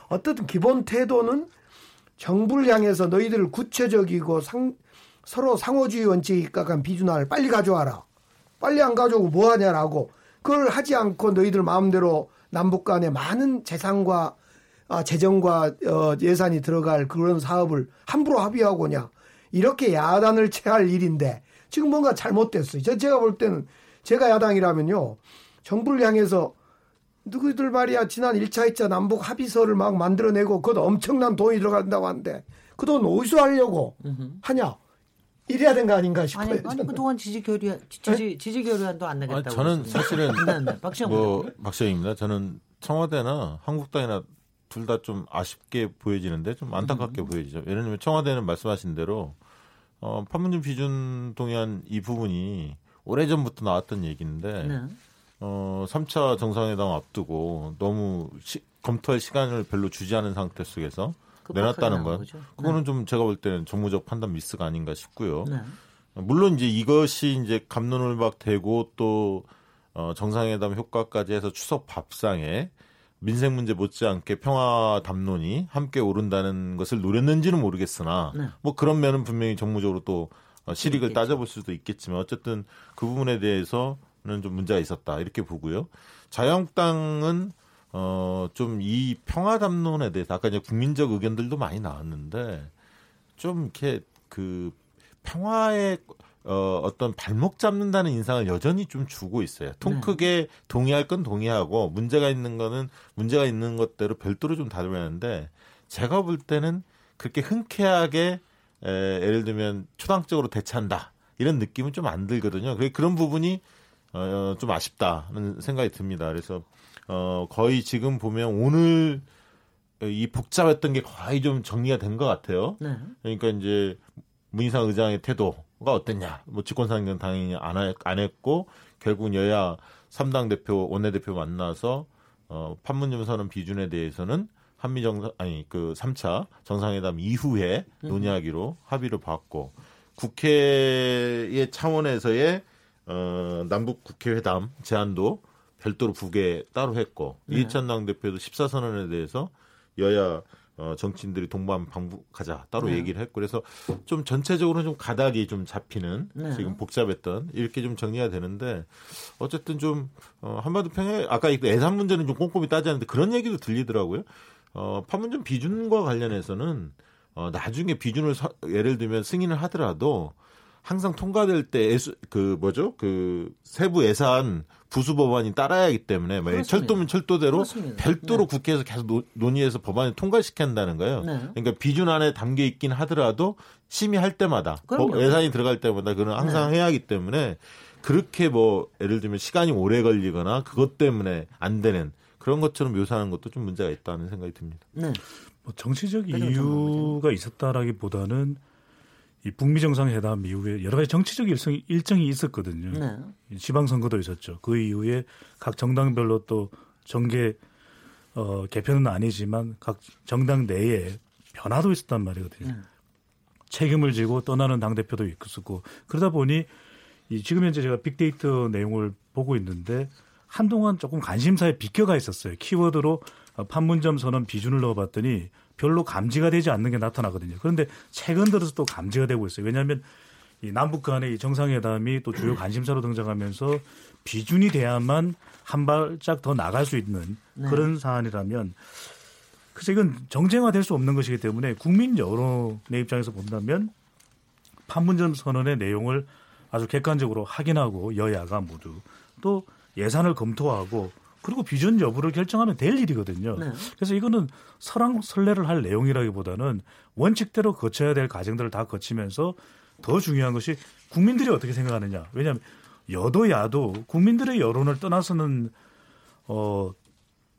어떻든 기본 태도는 정부를 향해서 너희들 구체적이고 상, 서로 상호주의 원칙에 입각한 비준안을 빨리 가져와라. 빨리 안 가져오고 뭐 하냐라고 그걸 하지 않고 너희들 마음대로 남북 간에 많은 재산과 아, 재정과 어, 예산이 들어갈 그런 사업을 함부로 합의하고냐. 이렇게 야단을 (laughs) 채할 일인데 지금 뭔가 잘못됐어요. 저 제가 볼 때는 제가 야당이라면요. 정부를 향해서 누구들 말이야 지난 1차 2차 남북 합의서를 막 만들어내고 그것 엄청난 돈이 들어간다고 하는데 그 돈 어디서 하려고 하냐 이래야 된 거 아닌가 싶어요. 아니, 아니. 그동안 지지 교류 지지 지지 교류안도 안 내겠다고. 아니, 저는 그랬습니다. 사실은 네, 네. 박시영 뭐. 박시영입니다. 저는 청와대나 한국당이나 둘 다 좀 아쉽게 보여지는데 좀 안타깝게 보여지죠. 왜냐하면 청와대는 말씀하신 대로 어, 판문점 비준 동의안 이 부분이 오래전부터 나왔던 얘기인데 네. 어, 3차 정상회담 앞두고 너무 시- 검토할 시간을 별로 주지 않은 상태 속에서 내놨다는 건 거죠. 그거는 좀 제가 볼 때는 정무적 판단 미스가 아닌가 싶고요. 네. 물론 이제 이것이 이제 감론을박 되고 또 어, 정상회담 효과까지 해서 추석 밥상에 민생 문제 못지않게 평화 담론이 함께 오른다는 것을 노렸는지는 모르겠으나 네. 뭐 그런 면은 분명히 정무적으로 또 어, 실익을 있겠죠. 따져볼 수도 있겠지만 어쨌든 그 부분에 대해서는 좀 문제가 있었다 이렇게 보고요. 자유한국당은 어, 좀 이 평화 담론에 대해서 아까 이제 국민적 의견들도 많이 나왔는데 좀 이렇게 그 평화에 어, 어떤 발목 잡는다는 인상을 여전히 좀 주고 있어요. 통 네. 크게 동의할 건 동의하고 문제가 있는 거는 문제가 있는 것대로 별도로 좀 다뤄야 하는데 제가 볼 때는 그렇게 흔쾌하게 에, 예를 들면 초당적으로 대처한다 이런 느낌은 좀 안 들거든요. 그래 그런 부분이 어, 좀 아쉽다는 생각이 듭니다. 그래서 어, 거의 지금 보면 오늘 이 복잡했던 게 거의 좀 정리가 된 것 같아요. 네. 그러니까 이제 문희상 의장의 태도가 어땠냐. 뭐 직권상정 당연히 안, 하- 안 했고 결국 여야 3당 대표 원내대표 만나서 어 판문점 선언 비준에 대해서는 한미 정상 아니 그 3차 정상회담 이후에 논의하기로 합의를 봤고 국회의 차원에서의 어 남북 국회 회담 제안도 별도로 부계 따로 했고 이해찬 당대표도 14선언에 대해서 여야 어, 정치인들이 동반 방북하자 따로 네. 얘기를 했고 그래서 좀 전체적으로 좀 가닥이 좀 잡히는 네. 지금 복잡했던 이렇게 좀 정리가 되는데 어쨌든 좀 어, 한반도 평양 아까 이 예산 문제는 좀 꼼꼼히 따지는데 그런 얘기도 들리더라고요. 어, 판문점 비준과 관련해서는 어, 나중에 비준을 서, 예를 들면 승인을 하더라도 항상 통과될 때 그 뭐죠 그 세부 예산 부수 법안이 따라야 하기 때문에 만약 철도면 철도대로 그렇습니다. 별도로 네. 국회에서 계속 노, 논의해서 법안을 통과시켜야 한다는 거예요. 네. 그러니까 비준 안에 담겨 있긴 하더라도 심의할 때마다 뭐 예산이 들어갈 때마다 그는 항상 네. 해야 하기 때문에 그렇게 뭐 예를 들면 시간이 오래 걸리거나 그것 때문에 안 되는 그런 것처럼 묘사하는 것도 좀 문제가 있다는 생각이 듭니다. 네. 뭐 정치적 이유가 있었다라기보다는 이 북미 정상회담 이후에 여러 가지 정치적 일성이, 일정이 있었거든요. 네. 지방선거도 있었죠. 그 이후에 각 정당별로 또 정계 어, 개편은 아니지만 각 정당 내에 변화도 있었단 말이거든요. 네. 책임을 지고 떠나는 당 대표도 있었고 그러다 보니 이 지금 현재 제가 빅데이터 내용을 보고 있는데 한동안 조금 관심사에 비껴가 있었어요. 키워드로 판문점 선언 비준을 넣어봤더니 별로 감지가 되지 않는 게 나타나거든요. 그런데 최근 들어서 또 감지가 되고 있어요. 왜냐하면 이 남북 간의 이 정상회담이 또 주요 관심사로 등장하면서 비준이 돼야만 한 발짝 더 나갈 수 있는 네. 그런 사안이라면 그래서 이건 정쟁화될 수 없는 것이기 때문에 국민 여론의 입장에서 본다면 판문점 선언의 내용을 아주 객관적으로 확인하고 여야가 모두 또 예산을 검토하고 그리고 비전 여부를 결정하면 될 일이거든요. 네. 그래서 이거는 설왕설래를 할 내용이라기보다는 원칙대로 거쳐야 될 과정들을 다 거치면서 더 중요한 것이 국민들이 어떻게 생각하느냐. 왜냐하면 여도 야도 국민들의 여론을 떠나서는 어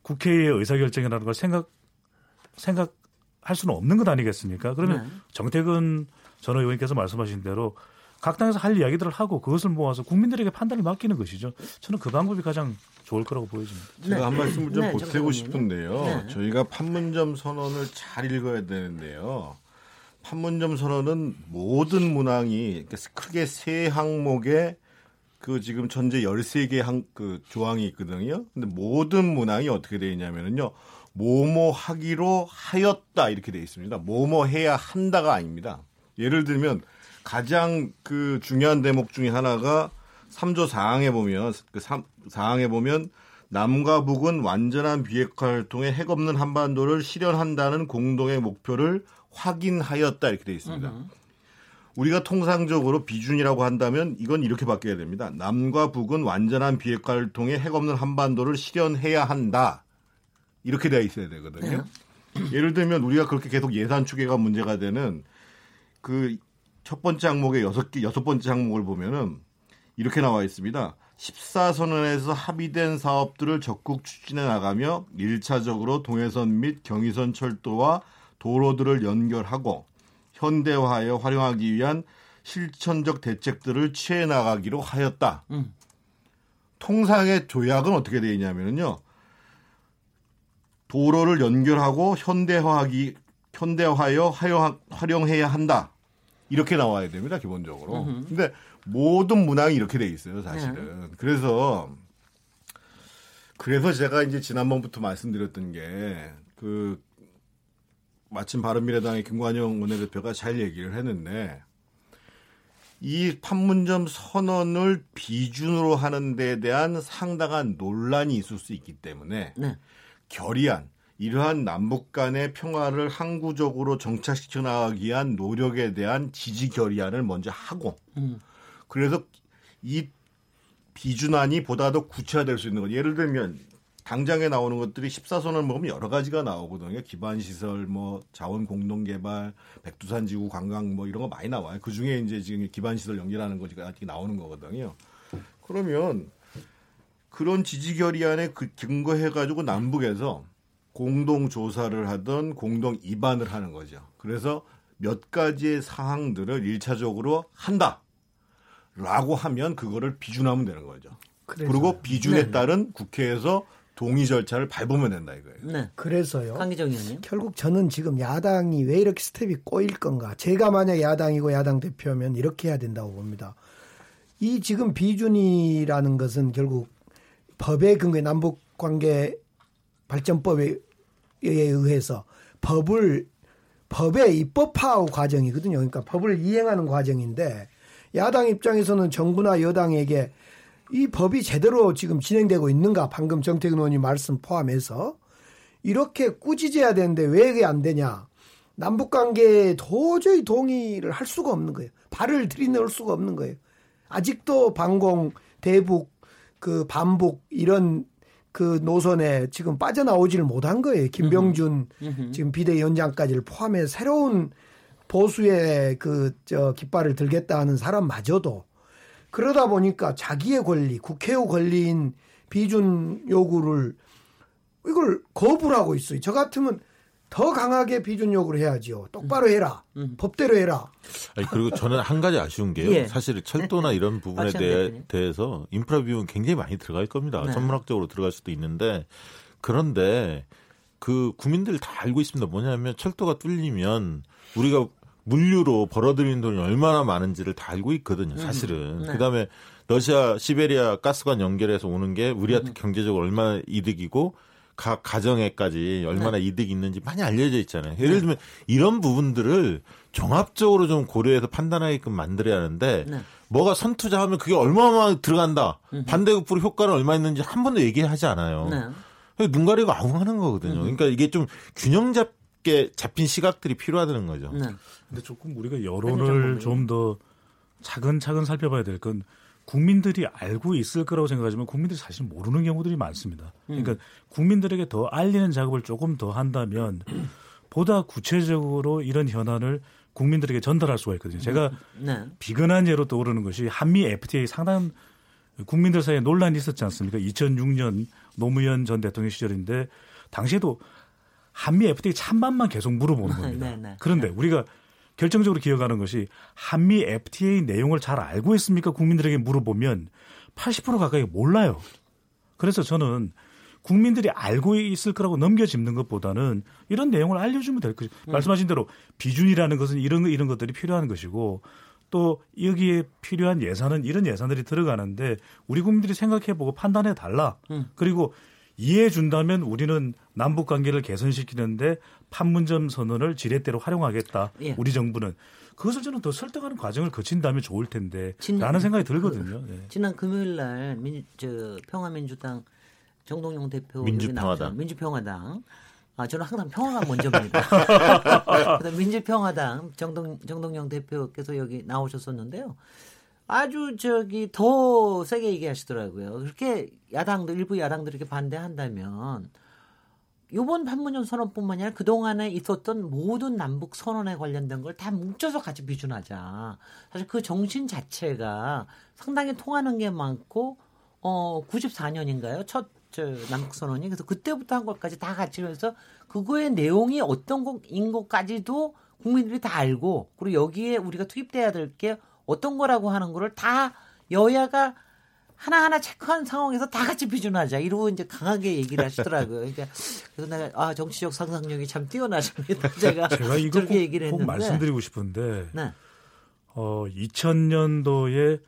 국회의 의사결정이라는 걸 생각 생각할 수는 없는 것 아니겠습니까? 그러면 네. 정태근 전 의원께서 말씀하신 대로 각 당에서 할 이야기들을 하고 그것을 모아서 국민들에게 판단을 맡기는 것이죠. 저는 그 방법이 가장 좋을 거라고 보여집니다. 제가 네. 한 말씀을 좀 네, 보태고 싶은데요. 네. 저희가 판문점 선언을 잘 읽어야 되는데요. 판문점 선언은 모든 문항이 크게 세 항목에 그 지금 전제 13개 항, 그 조항이 있거든요. 근데 모든 문항이 어떻게 되어 있냐면은요. 뭐뭐 하기로 하였다 이렇게 되어 있습니다. 뭐뭐 해야 한다가 아닙니다. 예를 들면 가장 그 중요한 대목 중에 하나가 3조 4항에 보면 그 3, 4항에 보면 남과 북은 완전한 비핵화 활동에 핵 없는 한반도를 실현한다는 공동의 목표를 확인하였다 이렇게 되어 있습니다. 으흠. 우리가 통상적으로 비준이라고 한다면 이건 이렇게 바뀌어야 됩니다. 남과 북은 완전한 비핵화 활동에 핵 없는 한반도를 실현해야 한다. 이렇게 되어 있어야 되거든요. 네. 예를 들면 우리가 그렇게 계속 예산 추계가 문제가 되는 그 첫 번째 항목의 여섯 개, 여섯 번째 항목을 보면은 이렇게 나와 있습니다. 14선언에서 합의된 사업들을 적극 추진해 나가며 1차적으로 동해선 및 경의선 철도와 도로들을 연결하고 현대화하여 활용하기 위한 실천적 대책들을 취해 나가기로 하였다. 음. 통상의 조약은 어떻게 되어 있냐면요. 도로를 연결하고 현대화하기 현대화하여 활용해야 한다. 이렇게 나와야 됩니다, 기본적으로. 으흠. 근데 모든 문항이 이렇게 돼 있어요, 사실은. 네. 그래서 그래서 제가 이제 지난번부터 말씀드렸던 게 그 마침 바른미래당의 김관영 원내대표가 잘 얘기를 했는데 이 판문점 선언을 비준으로 하는 데 대한 상당한 논란이 있을 수 있기 때문에 네. 결의안 이러한 남북 간의 평화를 항구적으로 정착시켜 나가기 위한 노력에 대한 지지 결의안을 먼저 하고 음. 그래서 이 비준안이 보다 더 구체화될 수 있는 것. 예를 들면 당장에 나오는 것들이 14선을 먹으면 여러 가지가 나오거든요. 기반 시설, 뭐 자원 공동 개발, 백두산 지구 관광 뭐 이런 거 많이 나와요. 그 중에 이제 지금 기반 시설 연결하는 거지가 나오는 거거든요. 그러면 그런 지지 결의안에 그 근거해 가지고 남북에서 공동 조사를 하던 공동 입안을 하는 거죠. 그래서 몇 가지의 사항들을 1차적으로 한다. 라고 하면 그거를 비준하면 되는 거죠. 그래서. 그리고 비준에 네. 따른 국회에서 동의 절차를 밟으면 된다 이거예요. 네. 그래서요. 강기정 의원님. 결국 저는 지금 야당이 왜 이렇게 스텝이 꼬일 건가? 제가 만약 야당이고 야당 대표면 이렇게 해야 된다고 봅니다. 이 지금 비준이라는 것은 결국 법의 근거에 남북 관계 발전법에 의해서 법을 법의 입법화 과정이거든요. 그러니까 법을 이행하는 과정인데 야당 입장에서는 정부나 여당에게 이 법이 제대로 지금 진행되고 있는가 방금 정태근 의원님 말씀 포함해서 이렇게 꾸짖어야 되는데 왜 이게 안 되냐 남북 관계에 도저히 동의를 할 수가 없는 거예요. 발을 들이놓을 수가 없는 거예요. 아직도 방공, 대북, 그 반북 이런 그 노선에 지금 빠져나오지를 못한 거예요. 김병준 지금 비대위원장까지를 포함해 새로운 보수의 그 저 깃발을 들겠다 하는 사람마저도 그러다 보니까 자기의 권리, 국회의 권리인 비준 요구를 이걸 거부를 하고 있어요. 저 같으면 더 강하게 비준 요구를 해야죠. 똑바로 해라. 음. 법대로 해라. 아니, 그리고 저는 한 가지 아쉬운 게요. 예. 사실 철도나 이런 부분에 대해, 대표님. 대해서 인프라 비용은 굉장히 많이 들어갈 겁니다. 네. 천문학적으로 들어갈 수도 있는데 그런데 그 국민들 다 알고 있습니다. 뭐냐면 철도가 뚫리면 우리가 물류로 벌어들이는 돈이 얼마나 많은지를 다 알고 있거든요. 사실은. 네. 그다음에 러시아 시베리아 가스관 연결해서 오는 게 우리한테 음. 경제적으로 얼마나 이득이고 각 가정에까지 얼마나 네. 이득이 있는지 많이 알려져 있잖아요. 예를 들면 이런 부분들을 종합적으로 좀 고려해서 판단하게끔 만들어야 하는데 네. 뭐가 선투자하면 그게 얼마나 들어간다. 반대급부로 효과는 얼마 있는지 한 번도 얘기하지 않아요. 네. 눈 가리고 아웅 하는 거거든요. 그러니까 이게 좀 균형 잡 게 잡힌 시각들이 필요하다는 거죠. 네. 근데 조금 우리가 편의점 여론을 부분이. 좀더 차근차근 살펴봐야 될 건 국민들이 알고 있을 거라고 생각하지만 국민들이 사실 모르는 경우들이 많습니다. 음. 그러니까 국민들에게 더 알리는 작업을 조금 더 한다면 보다 구체적으로 이런 현안을 국민들에게 전달할 수가 있거든요. 제가 네. 비근한 예로 떠오르는 것이 한미 FTA 상당 국민들 사이에 논란이 있었지 않습니까? 2006년 노무현 전 대통령 시절인데 당시에도 한미 FTA 찬반만 계속 물어보는 겁니다. 네, 네. 그런데 우리가 결정적으로 기억하는 것이 한미 FTA 내용을 잘 알고 있습니까? 국민들에게 물어보면 80% 가까이 몰라요. 그래서 저는 국민들이 알고 있을 거라고 넘겨짚는 것보다는 이런 내용을 알려주면 될 것이 음. 말씀하신 대로 비준이라는 것은 이런 거- 이런 것들이 필요한 것이고 또 여기에 필요한 예산은 이런 예산들이 들어가는데 우리 국민들이 생각해보고 판단해 달라. 음. 그리고 이해해 준다면 우리는 남북 관계를 개선시키는데 판문점 선언을 지렛대로 활용하겠다. 예. 우리 정부는 그것을 저는 더 설득하는 과정을 거친다면 좋을 텐데 진- 라는 생각이 들거든요. 예. 지난 금요일 날 민, 저 평화민주당 정동영 대표 민주평화당. 민주평화당. 아 저는 항상 평화가 먼저입니다. (laughs) 그다음 민주평화당 정동 정동영 대표께서 여기 나오셨었는데요. 아주 저기 더 세게 얘기하시더라고요. 그렇게 야당들 일부 야당들이 이렇게 반대한다면 이번 판문점 선언뿐만 아니라 그 동안에 있었던 모든 남북 선언에 관련된 걸 다 뭉쳐서 같이 비준하자. 사실 그 정신 자체가 상당히 통하는 게 많고 어 94년인가요? 첫저 남북 선언이 그래서 그때부터 한 것까지 다 같이 해서 그거의 내용이 어떤 것인 것까지도 국민들이 다 알고 그리고 여기에 우리가 투입돼야 될게 어떤 거라고 하는 거를 다 여야가 하나하나 체크한 상황에서 다 같이 비준하자 이러고 이제 강하게 얘기를 하시더라고요. 그러니까 그래서 내가 아 정치적 상상력이 참 뛰어나십니다. (laughs) 제가 제가 이거 꼭, 저렇게 얘기를 꼭 했는데 말씀드리고 싶은데 네. 어 2000년도에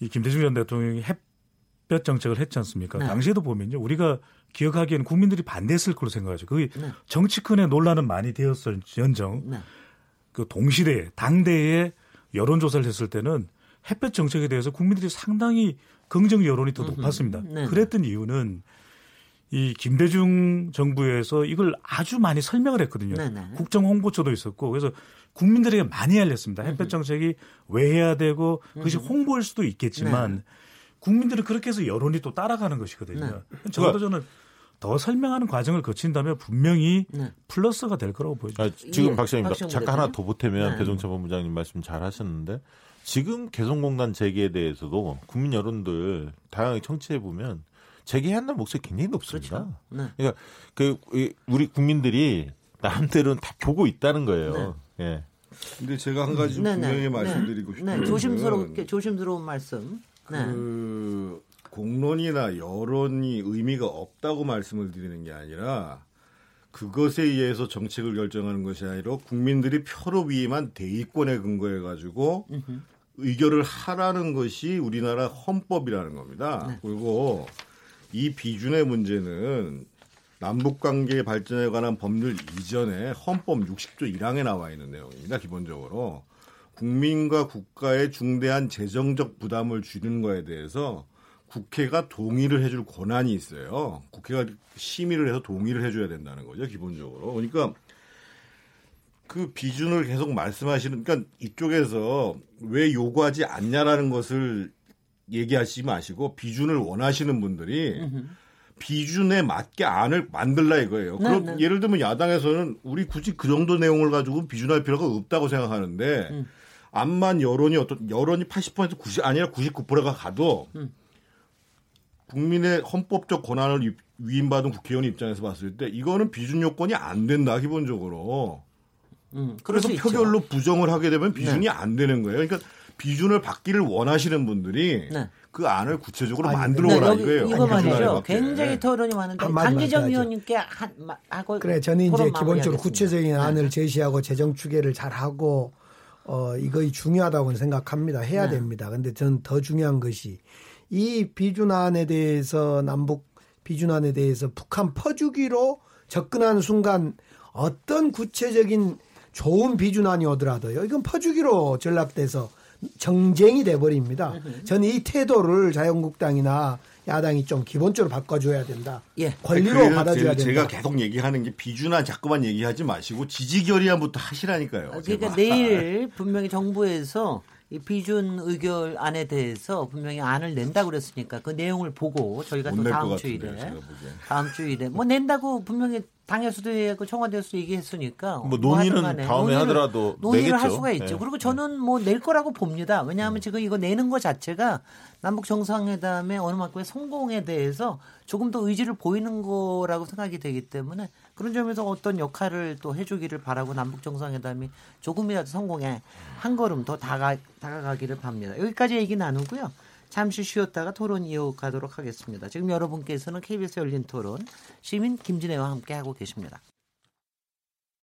이 김대중 전 대통령이 햇볕 정책을 했지 않습니까? 네. 당시에도 보면요. 우리가 기억하기에는 국민들이 반대했을 거로 생각하죠. 그게 네. 정치권의 논란은 많이 되었을 연정 네. 그 동시대에 당대에 여론조사를 했을 때는 햇볕 정책에 대해서 국민들이 상당히 긍정 여론이 더 높았습니다. 네. 그랬던 이유는 이 김대중 정부에서 이걸 아주 많이 설명을 했거든요. 네, 네. 국정 홍보처도 있었고 그래서 국민들에게 많이 알렸습니다. 햇볕 정책이 왜 해야 되고 그것이 홍보일 수도 있겠지만 네. 국민들은 그렇게 해서 여론이 또 따라가는 것이거든요. 적어도 저는 더 설명하는 과정을 거친다면 분명히 네. 플러스가 될 거라고 보여요. 아, 지금 예, 박시장님 박시영 잠깐 하나 대표님. 더 보태면 네. 배종찬 본부장님 말씀 잘 하셨는데 지금 개성공단 재개에 대해서도 국민 여론들 다양하게 청취해 보면 재개한다는 목소리 굉장히 높습니다. 그렇죠. 네. 그러니까 그 이- 우리 국민들이 나름대로는 다 보고 있다는 거예요. 예. 근데 제가 한 가지 좀 네, 네. 분명히 네. 말씀드리고 네. 싶은 조심스럽게 조심스러운 말씀. 네. 그 공론이나 여론이 의미가 없다고 말씀을 드리는 게 아니라 그것에 의해서 정책을 결정하는 것이 아니라 국민들이 표로 위임한 대의권에 근거해 가지고 의결을 하라는 것이 우리나라 헌법이라는 겁니다. 그리고 이 비준의 문제는 남북 관계 발전에 관한 법률 이전에 헌법 60조 1항에 나와 있는 내용입니다. 기본적으로 국민과 국가의 중대한 재정적 부담을 줄이는 거에 대해서 국회가 동의를 해줄 권한이 있어요. 국회가 심의를 해서 동의를 해줘야 된다는 거죠, 기본적으로. 그러니까 그 비준을 계속 말씀하시는 그러니까 이쪽에서 왜 요구하지 않냐라는 것을 얘기하시지 마시고 비준을 원하시는 분들이 비준에 맞게 안을 만들라 이거예요. 네, 그럼 네. 예를 들면 야당에서는 우리 굳이 그 정도 내용을 가지고 비준할 필요가 없다고 생각하는데 음. 암만 여론이 어떤 여론이 80% 90 아니라 99%가 가도 음. 국민의 헌법적 권한을 위- 위임받은 국회의원 입장에서 봤을 때 이거는 비준 요건이 안 된다 기본적으로. 음, 그래서 수 있죠. 표결로 부정을 하게 되면 비준이 안 되는 거예요. 그러니까 비준을 받기를 원하시는 분들이 네. 그 안을 구체적으로 아니, 만들어 네, 오라 여기 이거예요. 이거 말이죠. 굉장히 토론이 많은데 강기정. 의원님께 한 마- 하고 그래 저는 이제 기본적으로. 구체적인 안을 네. 제시하고 재정 추계를 잘 하고 어 이거 중요하다고 생각합니다. 해야 네. 됩니다. 근데 저는 더 중요한 것이 이 비준안에 대해서 남북 비준안에 대해서 북한 퍼주기로 접근하는 순간 어떤 구체적인 좋은 비준안이 오더라도요. 이건 퍼주기로 전락돼서 정쟁이 돼 버립니다. 저는 이 태도를 자유한국당이나 야당이 좀 기본적으로 바꿔줘야 된다. 예. 권리로 받아줘야 제가, 된다. 제가 계속 얘기하는 게 비준안 자꾸만 얘기하지 마시고 지지결의안부터 하시라니까요. 그러니까 제발. 내일 분명히 정부에서 이 비준 의결 안에 대해서 분명히 안을 낸다고 그랬으니까 그 내용을 보고 저희가 또 다음 주일에. 다음 주일에 뭐 낸다고 분명히 당에서도 얘기하고 청와대에서도 얘기했으니까 뭐 논의는 간에 다음에 논의를- 하더라도 논의를 할 내겠죠. 수가 있죠. 네. 그리고 저는 뭐 낼 거라고 봅니다. 왜냐하면 지금 이거 내는 것 자체가 남북 정상회담의 어느 만큼의 성공에 대해서 조금 더 의지를 보이는 거라고 생각이 되기 때문에 그런 점에서 어떤 역할을 또 해주기를 바라고 남북 정상회담이 조금이라도 성공에 한 걸음 더 다가, 다가가기를 빕니다. 여기까지 얘기 나누고요. 잠시 쉬었다가 토론 이어가도록 하겠습니다. 지금 여러분께서는 KBS 열린 토론 시민 김진애와 함께 하고 계십니다.